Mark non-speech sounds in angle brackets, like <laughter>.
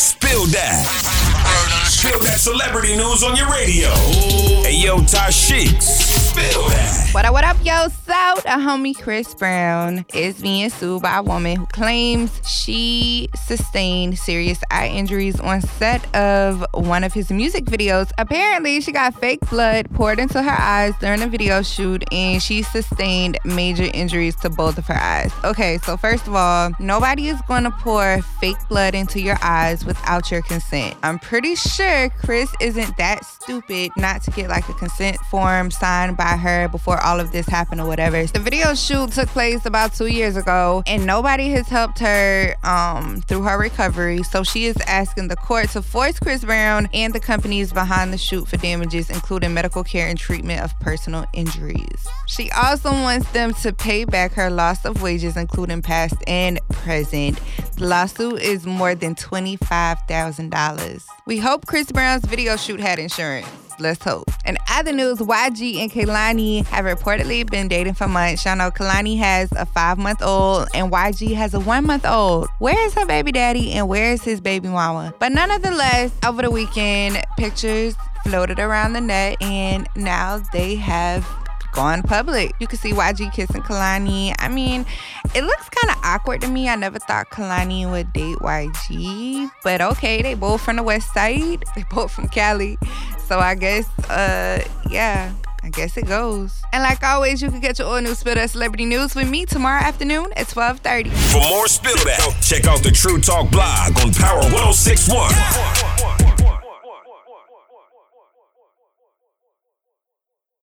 Spill that. Spill that celebrity news on your radio. Hey, yo, Tashiks. Spill. What up, what up, yo? So, a homie Chris Brown is being sued by a woman who claims she sustained serious eye injuries on set of one of his music videos. Apparently, she got fake blood poured into her eyes during a video shoot and she sustained major injuries to both of her eyes. Okay, so first of all, nobody is going to pour fake blood into your eyes without your consent. I'm pretty sure Chris isn't that stupid not to get like a consent form signed by her before all of this happened or whatever. The video shoot took place about two years ago and nobody has helped her um, through her recovery. So she is asking the court to force Chris Brown and the companies behind the shoot for damages, including medical care and treatment of personal injuries. She also wants them to pay back her loss of wages, including past and present. The lawsuit is more than $25,000. We hope Chris Brown's video shoot had insurance. Let's hope. In other news, YG and Kehlani have reportedly been dating for months. Y'all know Kehlani has a five month old and YG has a one month old. Where is her baby daddy and where is his baby mama? But nonetheless, over the weekend, pictures floated around the net and now they have gone public. You can see YG kissing Kehlani. I mean, it looks kind of awkward to me. I never thought Kehlani would date YG, but okay, they both from the West Side. <laughs> They both from Cali, so I guess, uh, yeah. I guess it goes. And like always, you can get your all new Spill That Celebrity News with me tomorrow afternoon at 1230. For more Spill That, check out the True Talk blog on Power 1061.